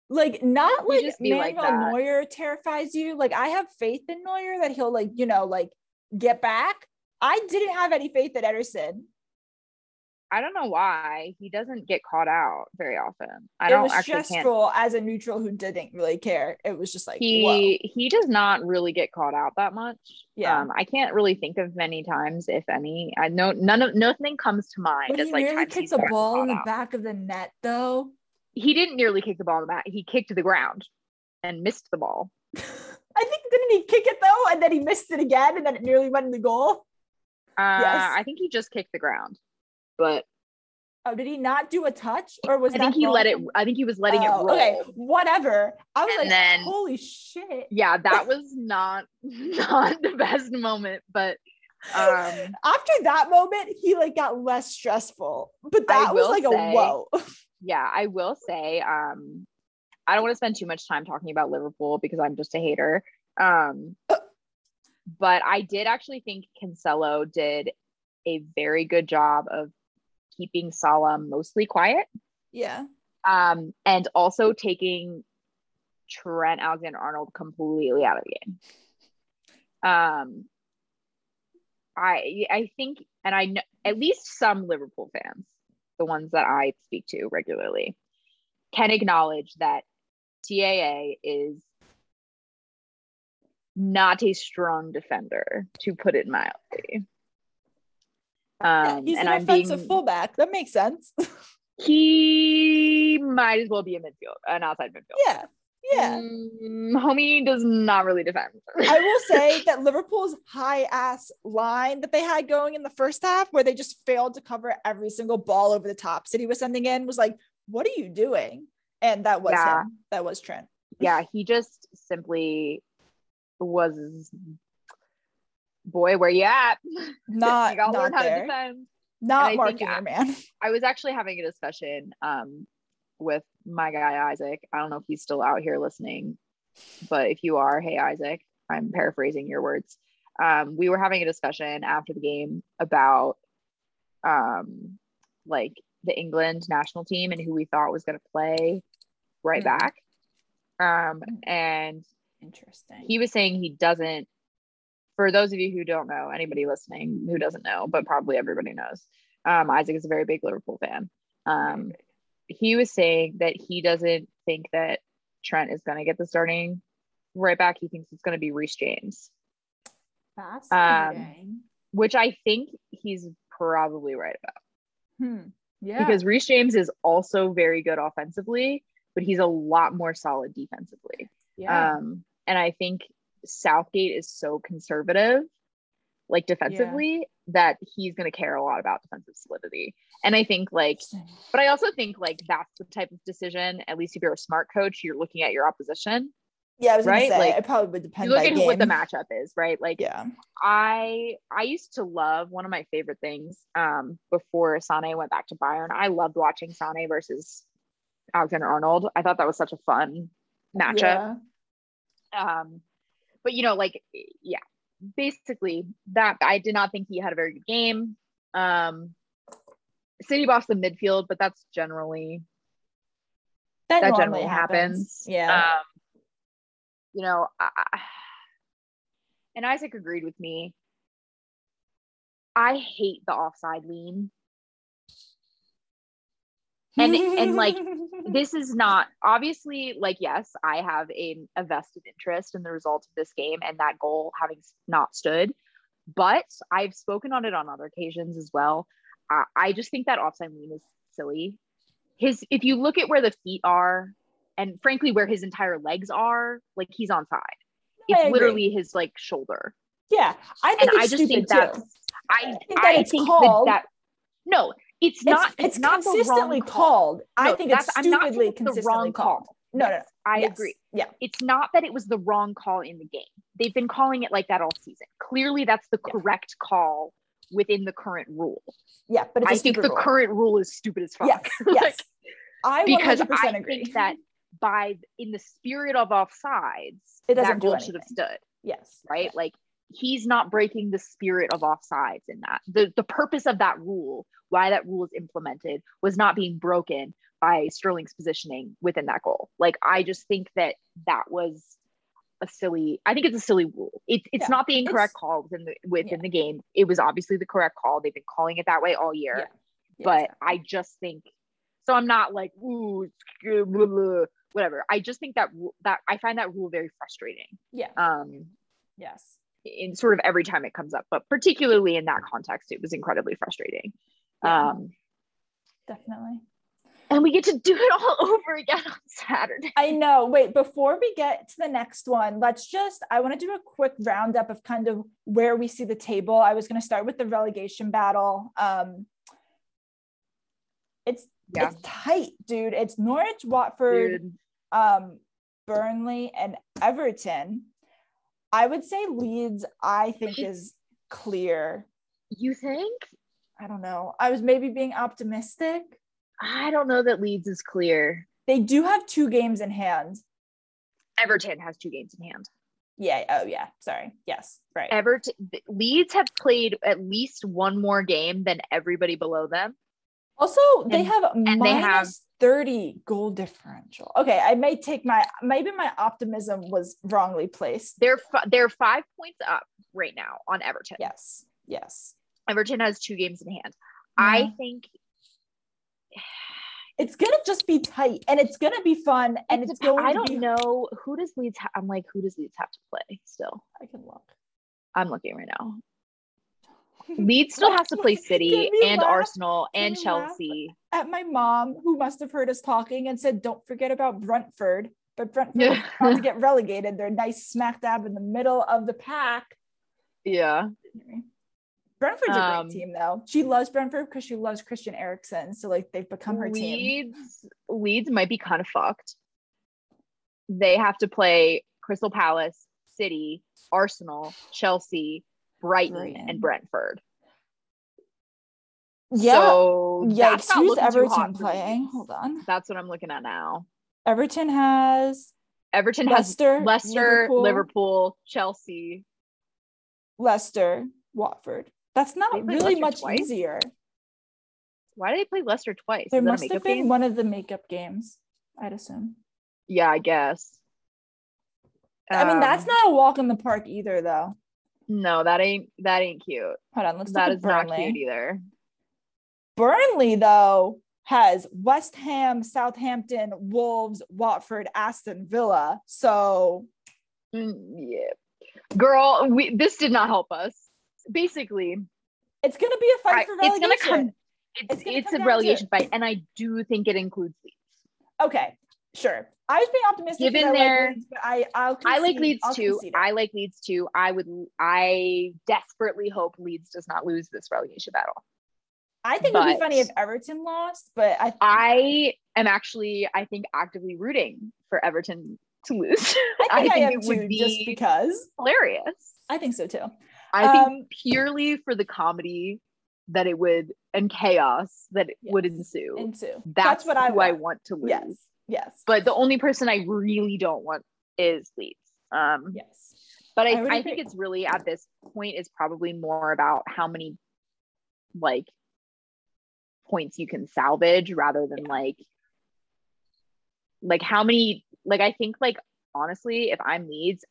Like not He like just like Manuel that. Neuer terrifies you. Like I have faith in Neuer that he'll like, you know, like get back. I didn't have any faith in Ederson. I don't know why he doesn't get caught out very often. I it don't was actually can't. stressful as a neutral who didn't really care. It was just like He whoa. he does not really get caught out that much. Yeah. Um, I can't really think of many times, if any. I know none of nothing comes to mind. But he like, nearly kicked the ball in the out. back of the net though. He didn't nearly kick the ball in the back. He kicked to the ground and missed the ball. I think didn't he kick it though, and then he missed it again, and then it nearly went in the goal. Uh, Yes. I think he just kicked the ground, but Oh, did he not do a touch, or was I think he wrong? let it. I think he was letting it Oh, roll. Okay, whatever. I was And like, then- holy shit. Yeah, that was not not the best moment, but um After that moment, he like got less stressful, but that was like say- a whoa. yeah, I will say, um, I don't want to spend too much time talking about Liverpool because I'm just a hater. Um, but I did actually think Cancelo did a very good job of keeping Salah mostly quiet, Yeah. um, and also taking Trent Alexander Arnold completely out of the game. Um, I I think, and I know at least some Liverpool fans, the ones that I speak to regularly, can acknowledge that TAA is not a strong defender, to put it mildly. Yeah, Um, he's and an I'm being offensive fullback. That makes sense. he might as well be a midfield, an outside midfield. yeah. Yeah. Mm, homie does not really defend. I will say that Liverpool's high ass line that they had going in the first half, where they just failed to cover every single ball over the top City was sending in, was like, what are you doing? And that was Yeah. him. That was Trent. yeah, he just simply was boy, where you at? Not, you not to there. Not And I think marking your man. I was actually having a discussion um with my guy Isaac. I don't know if he's still out here listening, but if you are, hey Isaac, I'm paraphrasing your words. Um, we were having a discussion after the game about um like the England national team and who we thought was gonna play right Mm. back. Um, Mm. and Interesting. he was saying he doesn't for those of you who don't know anybody listening who doesn't know but probably everybody knows um, isaac is a very big liverpool fan um, he was saying that he doesn't think that trent is going to get the starting right back he thinks it's going to be Reece james Fascinating. which i think he's probably right about hmm. Yeah. because Reece james is also very good offensively but he's a lot more solid defensively yeah. Um, and I think Southgate is so conservative, like defensively, that he's going to care a lot about defensive solidity. And I think, like, but I also think, like, that's the type of decision, at least if you're a smart coach, you're looking at your opposition. yeah, I was right? gonna say Like, it probably would depend. You look at game. what the matchup is, right? Like, Yeah. I I used to love one of my favorite things um, before Sane went back to Bayern. I loved watching Sane versus Alexander Arnold. I thought that was such a fun matchup. Yeah. um but you know like yeah basically that i did not think he had a very good game. Um city boss the midfield but that's generally That, that generally happens, Yeah. um you know I- and isaac agreed with me. I hate the offside lean and- and, like, this is not obviously like yes i have a, a vested interest in the results of this game and that goal having not stood but i've spoken on it on other occasions as well. Uh, i just think that offside lean is silly. His if you look at where the feet are and frankly where his entire legs are like he's on side. It's literally his like shoulder. Yeah, I and think it's i just think too. that's i think that i it's think called- that, that no it's It's, not it's, not the wrong consistently call. called. I No, think it's that's- I'm not stupidly it's consistently wrong called. call. No, no, Yes, I yes. agree. Yeah. It's not that it was the wrong call in the game. They've been calling it like that all season. Clearly, that's the Yeah. correct call within the current rule. Yeah, but it's I think the rule. current rule is stupid as fuck. Yes, yes. Like, I because 100% I agree. think that by in the spirit of offsides, It doesn't that do should have stood. yes, Right? Like he's not breaking the spirit of offsides in that. The the purpose of that rule, why that rule is implemented, was not being broken by Sterling's positioning within that goal. Like I just think that that was a silly. I think it's a silly rule. It's it's Yeah, not the incorrect call within the within Yeah. the game. It was obviously the correct call. They've been calling it that way all year. Yeah, but exactly. I just think so. I'm not like ooh, blah, blah, blah, whatever. I just think that that I find that rule very frustrating. yeah, Um, yes. In sort of every time it comes up, but particularly in that context, it was incredibly frustrating. Yeah. Um, Definitely. and we get to do it all over again on Saturday. I know. Wait, before we get to the next one, let's just, I want to do a quick roundup of kind of where we see the table. I was going to start with the relegation battle. Um, it's, Yeah. it's tight, dude. It's Norwich, Watford, Dude, um, Burnley, and Everton. I would say Leeds, I think, is clear. you think? I don't know. I was maybe being optimistic. I don't know that Leeds is clear. They do have two games in hand. Everton has two games in hand. Yeah. Oh, yeah. Sorry. Yes. Right. Everton Leeds have played at least one more game than everybody below them. Also, they have and they have- 30 goal differential. Okay, I may take my maybe my optimism was wrongly placed. They're fi- they're five points up right now on Everton. Yes. Yes. Everton has two games in hand. Yeah. I think It's gonna just be tight and it's gonna be fun and it it's dep- going I don't be know who does Leeds. Ha- I'm like, who does Leeds have to play still? I can look. I'm looking right now. Leeds still has to play City and laugh? Arsenal and? Chelsea. At my mom, who must have heard us talking and said, Don't forget about Brentford. But Brentford Yeah. about to get relegated. They're nice smack dab in the middle of the pack. Yeah. Brentford's a Um, great team though. She loves Brentford because she loves Christian Eriksen. So like they've become her team. Leeds Leeds might be kind of fucked. They have to play Crystal Palace, City, Arsenal, Chelsea, Brighton, Brighton. and Brentford. Yeah. So not Who's looking too hot Everton playing? Hold on. That's what I'm looking at now. Everton has Everton has Leicester, Leicester, Liverpool, Liverpool, Chelsea. Leicester, Watford. That's not really Leicester much twice? easier. Why do they play Leicester twice? There must have been game? one of the makeup games, I'd assume. Yeah, I guess. I mean, that's Um, not a walk in the park either, though. No, that ain't that ain't cute. Hold on, let's That is not Burnley. cute either. Burnley, though, has West Ham, Southampton, Wolves, Watford, Aston Villa. So Mm, yeah, girl, we this did not help us. Basically, it's gonna be a fight I- for it's relegation. gonna come. It's It's it's a relegation fight, and I do think it includes Leeds. Okay, sure. I was being optimistic. Given I like their- Leeds, but I I'll I like I'll too. I like Leeds too. I would. I desperately hope Leeds does not lose this relegation battle. I think it'd be funny if Everton lost, but I I am actually, I think, actively rooting for Everton to lose. I think I, think am it too, would just because hilarious. I think so too. I Um, think purely for the comedy that it would and chaos that it would Yes. ensue. And too. that's, what I who I want. want to lose. Yes. Yes. But the only person I really don't want is Leeds. Um, yes. but I I, I, think it's really at this point is probably more about how many like points you can salvage rather than Yeah. like like how many like I think like honestly if I'm Leeds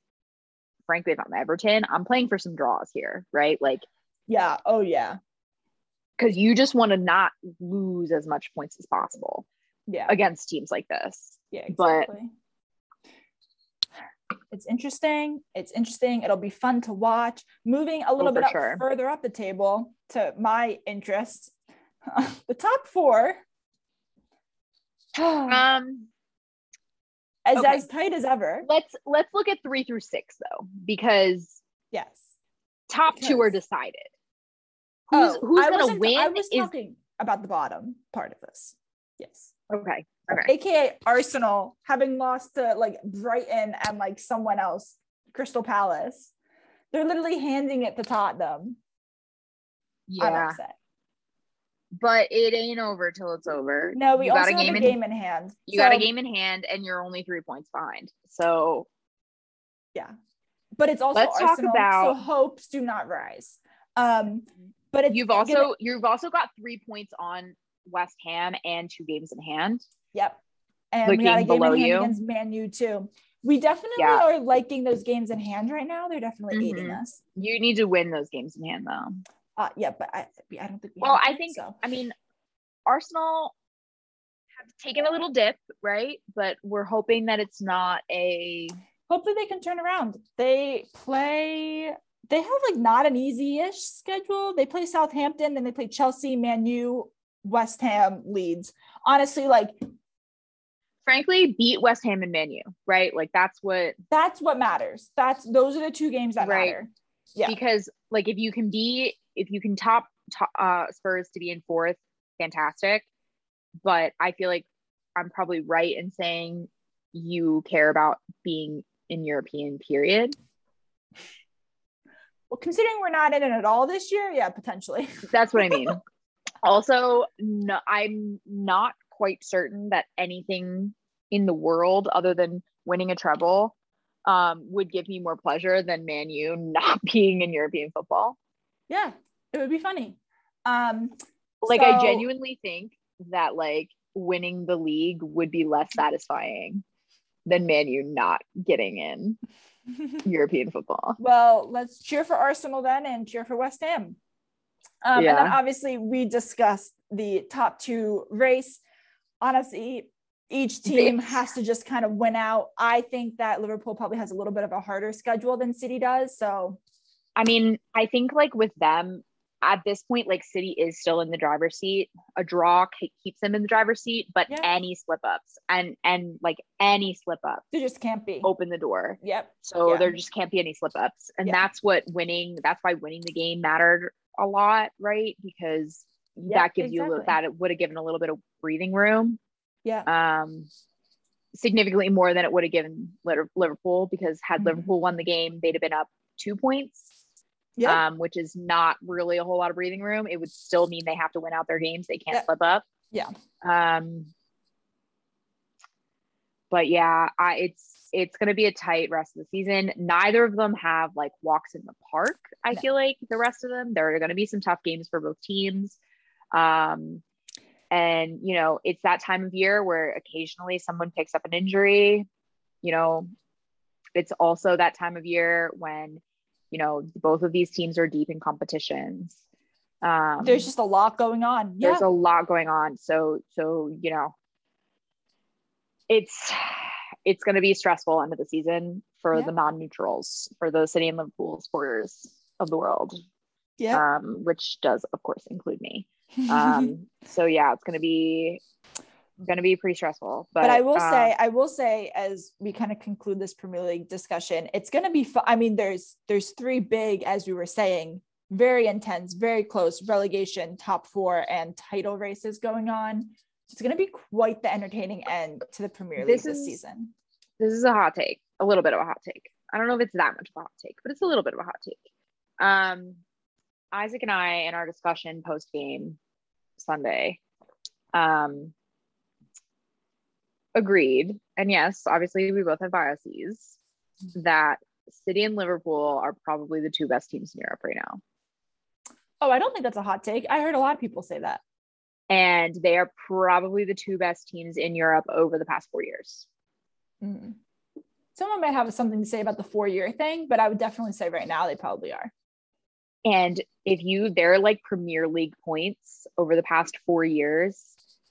frankly if I'm Everton I'm playing for some draws here right like Yeah. Oh yeah. because you just want to not lose as much points as possible Yeah. against teams like this Yeah, But- it's interesting. It's interesting. It'll be fun to watch. Moving a little Oh, bit up sure. further up the table to my interests, the top four. um as okay. as tight as ever. let's let's look at three through six though because Yes. top two are decided who's Oh, who's I gonna wasn't- win I was is talking about the bottom part of this. Yes. Okay okay AKA Arsenal having lost to like Brighton and like someone else, Crystal Palace. They're literally handing it to Tottenham. Yeah but it ain't over till it's over No, we you also got a game have a in game in hand. you got a game in hand and you're only three points behind so Yeah. But it's also Let's talk Arsenal, about- so hopes do not rise. Um, but it's you've gonna- also you've also got three points on west ham and two games in hand yep. And we got a game in hand you. against Man U too. We definitely Yeah. are liking those games in hand right now. They're definitely aiding Mhm. us. you need to win those games in hand though Uh, yeah, but I, I don't think we well i think so. i mean Arsenal have taken a little dip, right? But we're hoping that it's not a. Hopefully they can turn around. They play. They have like not an easy-ish schedule. They play Southampton, then they play Chelsea, Man U, West Ham, Leeds. Honestly, like Frankly, beat West Ham and Man U, right? Like that's what that's what matters. That's those are the two games that Right. matter. Yeah. because like if you can be if you can top, top uh Spurs to be in fourth, fantastic. But I feel like I'm probably right in saying you care about being in European period. Well, considering we're not in it at all this year, yeah, potentially. That's what I mean. also, no, I'm not quite certain that anything in the world other than winning a treble um, would give me more pleasure than Man U not being in European football. yeah, it would be funny. Um, Like I genuinely think that like winning the league would be less satisfying than Man U not getting in European football. well, let's cheer for Arsenal then and cheer for West Ham. Um, And then Yeah. obviously we discussed the top two race. Honestly, each team has to just kind of win out. I think that Liverpool probably has a little bit of a harder schedule than City does. So I mean, I think like with them at this point, like City is still in the driver's seat. A draw ke- keeps them in the driver's seat, but Yeah. any slip ups and and like any slip ups there just can't be. open the door. Yep. So Yeah. there just can't be any slip ups, and Yeah. that's what winning. That's why winning the game mattered a lot, right? Because Yep, that gives you a little, that it would have given a little bit of breathing room. Yeah. um, significantly more than it would have given Liverpool because had Mhm. Liverpool won the game, they'd have been up two points, Yeah. um, which is not really a whole lot of breathing room. It would still mean they have to win out their games. They can't slip up. Yeah. Um, but yeah, I, it's it's going to be a tight rest of the season. Neither of them have like walks in the park. I No. feel like the rest of them. There are going to be some tough games for both teams. Um, and you know, it's that time of year where occasionally someone picks up an injury. You know, it's also that time of year when you know both of these teams are deep in competitions. Um, There's just a lot going on. Yeah. there's a lot going on so so you know it's it's going to be stressful end of the season for Yeah. the non-neutrals for the city and liverpool supporters of the world yeah. um which does of course include me um so yeah it's going to be going to be pretty stressful but, but, I will um, say, I will say, as we kind of conclude this Premier League discussion, it's going to be. Fu- I mean, there's there's three big, as we were saying, very intense, very close relegation, top four, and title races going on. It's going to be quite the entertaining end to the Premier League This this, is- season. this is a hot take a little bit of a hot take i don't know if it's that much of a hot take but it's a little bit of a hot take um isaac and i in our discussion post game sunday um agreed and yes obviously we both have biases that city and liverpool are probably the two best teams in europe right now Oh, I don't think that's a hot take. I heard a lot of people say that. And they are probably the two best teams in europe over the past four years Mm. Someone might have something to say about the four year thing, but I would definitely say right now they probably are. And if you, they're like Premier League points over the past four years,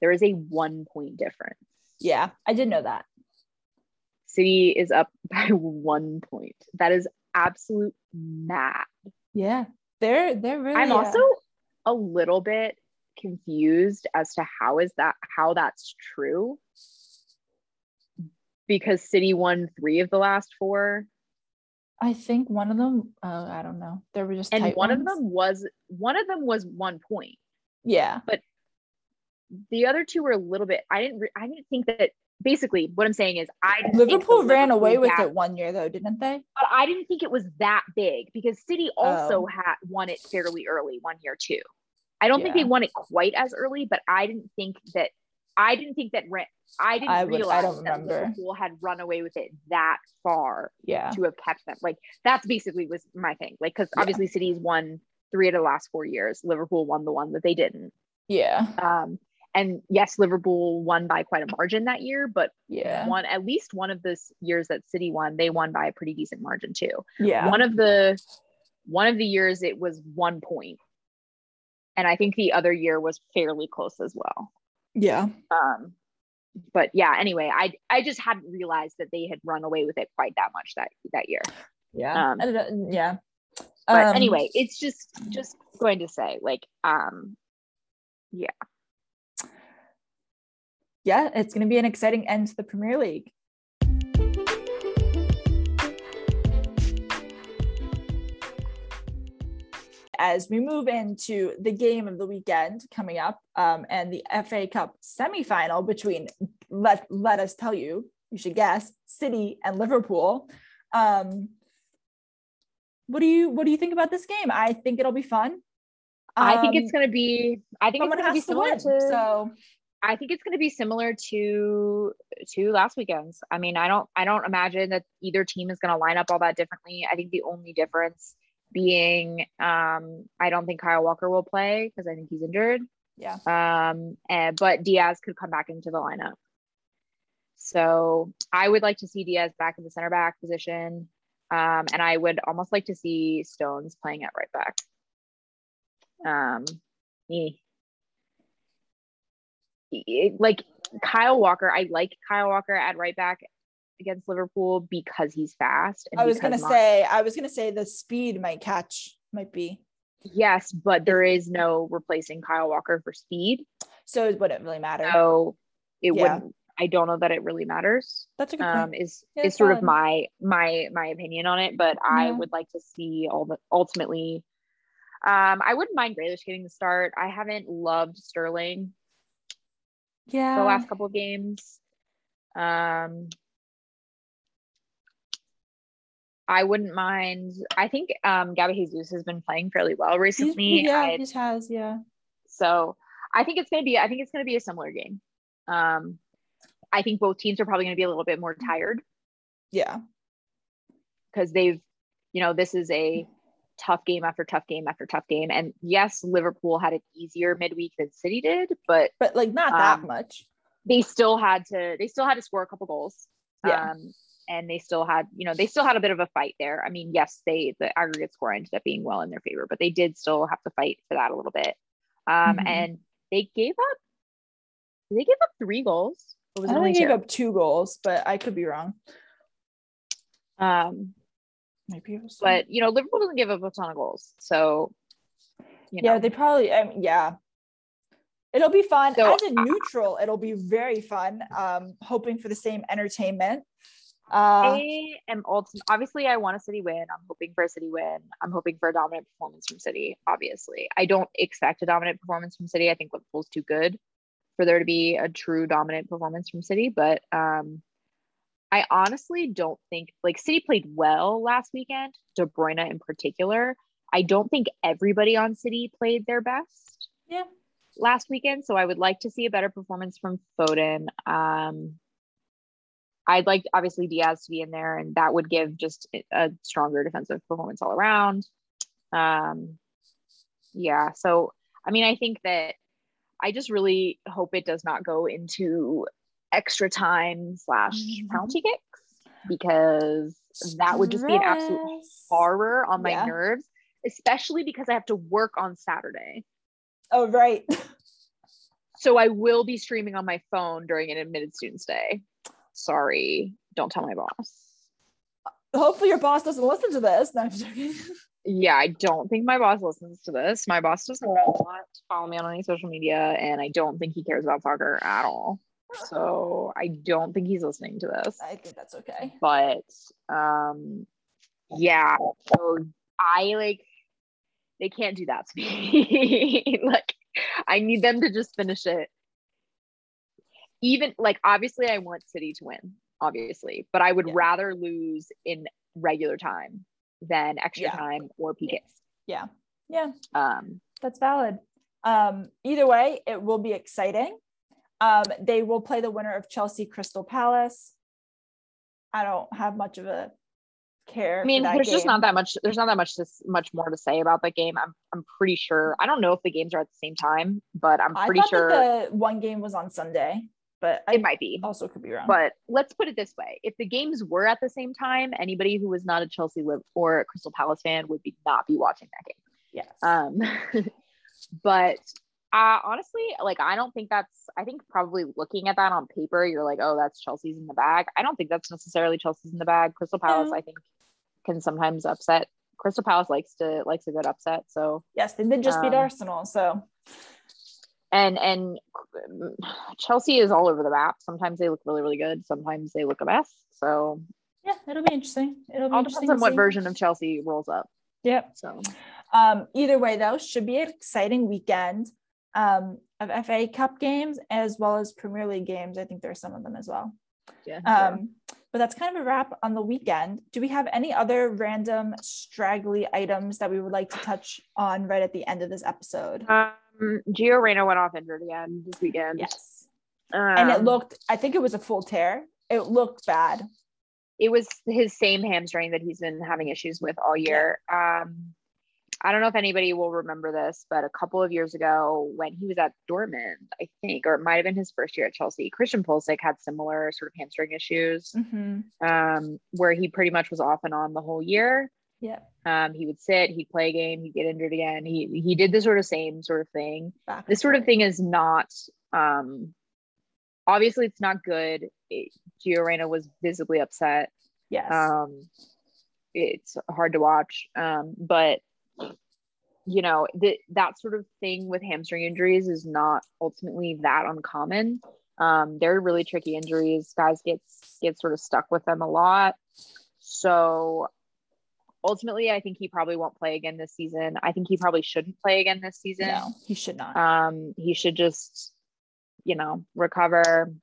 there is a one point difference. Yeah, I did know that. City is up by one point. That is absolute mad. Yeah, they're they're really. I'm uh, also a little bit confused as to how is that, how that's true. Because City won three of the last four, I think one of them. Uh, I don't know. There were just and one of them was one of them was one point. Yeah, but the other two were a little bit i didn't re- i didn't think that basically what i'm saying is i didn't think Liverpool ran Liverpool away with gap- it one year though, didn't they? but i didn't think it was that big because city also Oh. had won it fairly early one year too i don't think they won it quite as early but i didn't think that i didn't think that i didn't I would- I realize don't that liverpool had run away with it that far Yeah, to have kept them. Like that's basically was my thing. Like because Yeah. obviously city's won three of the last four years. Liverpool won the one that they didn't. Yeah, um, and yes, Liverpool won by quite a margin that year, but yeah, one at least one of the years that City won, they won by a pretty decent margin too. yeah. One of the one of the years it was one point. And I think the other year was fairly close as well. Yeah. Um, but yeah, anyway, I I just hadn't realized that they had run away with it quite that much that that year. Yeah. Um, yeah. But Um, anyway, it's just just going to say like um yeah, Yeah, it's going to be an exciting end to the Premier League. As we move into the game of the weekend coming up um, and the FA Cup semifinal between, let, let us tell you, you should guess, City and Liverpool. Um, what do you what do you think about this game? I think it'll be fun. I think Um, it's going to be I think it's going to be has to similar win. to So I think it's going to be similar to to last weekend's. I mean, I don't I don't imagine that either team is going to line up all that differently. I think the only difference being um I don't think Kyle Walker will play because I think he's injured. yeah, Um and, but Dias could come back into the lineup. So, I would like to see Dias back in the center back position. Um and I would almost like to see Stones playing at right back. Um me it- like Kyle Walker, I like Kyle Walker at right back against Liverpool because he's fast. And I was gonna say I was gonna say the speed might catch might be yes, but there is no replacing Kyle Walker for speed, so it wouldn't really matter. so it Yeah. wouldn't. I don't know that it really matters. That's a good Um, point. is Yeah, is sort of my my my opinion on it, but I would like to see all the ultimately. Um, I wouldn't mind Grealish getting the start. I haven't loved Sterling yeah, the last couple of games. Um, I wouldn't mind. I think um, Gabby Jesus has been playing fairly well recently. yeah, I- he has. Yeah, so I think it's gonna be. I think it's gonna be a similar game. Um, I think both teams are probably gonna be a little bit more tired yeah, because they've, you know, this is a tough game after tough game after tough game. And yes, Liverpool had it easier midweek than City did, but but like not that Um, much. they still had to they still had to score a couple goals. Yeah. Um, and they still had, you know, they still had a bit of a fight there. I mean, yes, they the aggregate score ended up being well in their favor, but they did still have to fight for that a little bit. Um, Mhm. and they gave up they gave up three goals. Or was I only only gave two? up two goals, but I could be wrong. Um, Maybe it was. but you know, Liverpool doesn't give up a ton of goals. So you know. yeah, they probably. I mean, yeah, it'll be fun. So, As a neutral, it'll be very fun. Um, hoping for the same entertainment. Uh, I am ultimate. Obviously, I want a City win. I'm hoping for a City win. I'm hoping for a dominant performance from City. Obviously, I don't expect a dominant performance from City. I think Liverpool's too good for there to be a true dominant performance from City. But um, I honestly don't think like City played well last weekend. De Bruyne in particular. I don't think everybody on City played their best yeah, last weekend. So I would like to see a better performance from Foden. Um, I'd like obviously Dias to be in there, and that would give just a stronger defensive performance all around. Um, yeah. So I mean, I think that I just really hope it does not go into extra time slash Mhm. penalty kicks because that would just be an absolute horror on my Yeah. nerves, especially because I have to work on Saturday. Oh right. So I will be streaming on my phone during an admitted students day. Sorry, don't tell my boss. Hopefully your boss doesn't listen to this. No, I'm joking. Yeah, I don't think my boss listens to this. My boss does not follow me on any social media, and I don't think he cares about soccer at all. So I don't think he's listening to this. I think that's okay. But um, yeah. So I like they can't do that to me. like I need them to just finish it. Even like obviously I want City to win, obviously, but I would Yeah. rather lose in regular time than extra Yeah. time or PKs. Yeah. Yeah. Um That's valid. Um, either way, it will be exciting. Um, they will play the winner of Chelsea Crystal Palace. I don't have much of a care. I mean, there's just not that much. There's not that much to, s- much more to say about that game. I'm I'm pretty sure. I don't know if the games are at the same time, but I'm pretty sure the one game was on Sunday, but I it might be. also could be wrong. But let's put it this way: if the games were at the same time, anybody who was not a Chelsea or a Crystal Palace fan would be not be watching that game. yes. Um, but uh, honestly, like I don't think that's. I think probably looking at that on paper, you're like, oh, that's Chelsea's in the bag. I don't think that's necessarily Chelsea's in the bag. Crystal Palace, I think, can sometimes upset. Crystal Palace likes to likes a good upset. So yes, they did just um, beat Arsenal. So and and Chelsea is all over the map. Sometimes they look really really good. Sometimes they look a mess. So yeah, it'll be interesting. It'll be all interesting depends on what version of Chelsea rolls up. Yep. So um, either way though, should be an exciting weekend um, of FA Cup games as well as Premier League games. I think there are some of them as well. Yeah. Um, but that's kind of a wrap on the weekend. Do we have any other random straggly items that we would like to touch on right at the end of this episode? Um, Gio Reyna went off injured again this weekend. Yes. Um, and it um, looked, I think it was a full tear. It looked bad. It was his same hamstring that he's been having issues with all year. Um, I don't know if anybody will remember this, but a couple of years ago when he was at Dortmund, I think, or it might have been his first year at Chelsea, Christian Pulisic had similar sort of hamstring issues mm-hmm. um, where he pretty much was off and on the whole year. Yeah. Um, he would sit, he'd play a game, he'd get injured again. He he did the sort of same sort of thing. Back this sort of thing is not um obviously it's not good. It, Gio Reyna was visibly upset. Yes. Um it's hard to watch. Um, but you know, that that sort of thing with hamstring injuries is not ultimately that uncommon. Um, they're really tricky injuries. Guys get get sort of stuck with them a lot. So ultimately, I think he probably won't play again this season. I think he probably shouldn't play again this season. No, he should not. Um, he should just, you know, recover.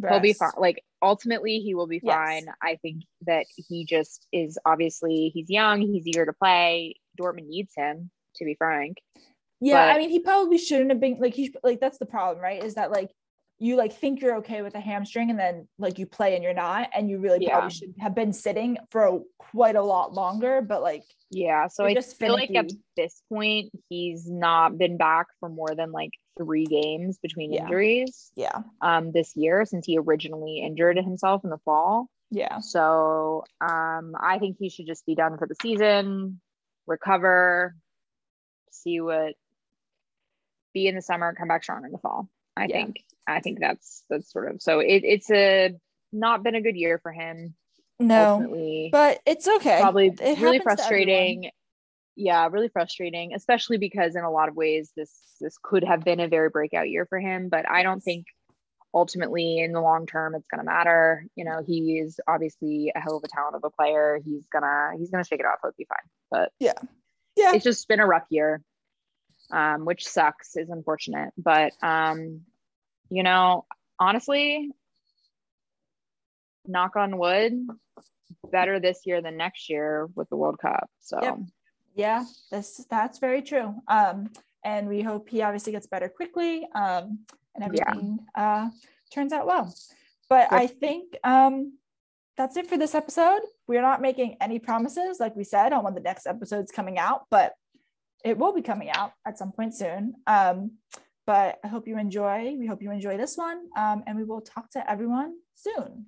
Rest. He'll be fine. Like ultimately, he will be fine. Yes. I think that he just is obviously he's young. He's eager to play. Dortmund needs him, to be frank. Yeah, but, I mean, he probably shouldn't have been like he like that's the problem, right? Is that like you like think you're okay with a hamstring and then like you play and you're not and you really yeah. probably should have been sitting for quite a lot longer but like yeah so i just feel finicky. like at this point he's not been back for more than like three games between yeah. injuries yeah um this year since he originally injured himself in the fall yeah so um i think he should just be done for the season recover see what be in the summer come back strong in the fall I yeah. think I think that's that's sort of so it, it's a not been a good year for him. No, ultimately. but it's okay. Probably it really frustrating. Yeah, really frustrating, especially because in a lot of ways this this could have been a very breakout year for him. But I don't think ultimately in the long term it's gonna matter. You know, he's obviously a hell of a talent of a player. He's gonna he's gonna shake it off. He'll be fine. But yeah, yeah, it's just been a rough year um, which sucks, is unfortunate. But, um, you know, honestly, knock on wood, better this year than next year with the World Cup. So, yep. yeah, this that's very true. Um, and we hope he obviously gets better quickly um, and everything yeah. uh, turns out well. But I think um, that's it for this episode. We're not making any promises, like we said, on when the next episode's coming out, but it will be coming out at some point soon. Um, but I hope you enjoy. We hope you enjoy this one. Um, and we will talk to everyone soon.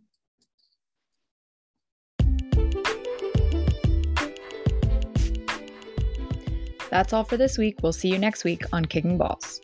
That's all for this week. We'll see you next week on Kicking Balls.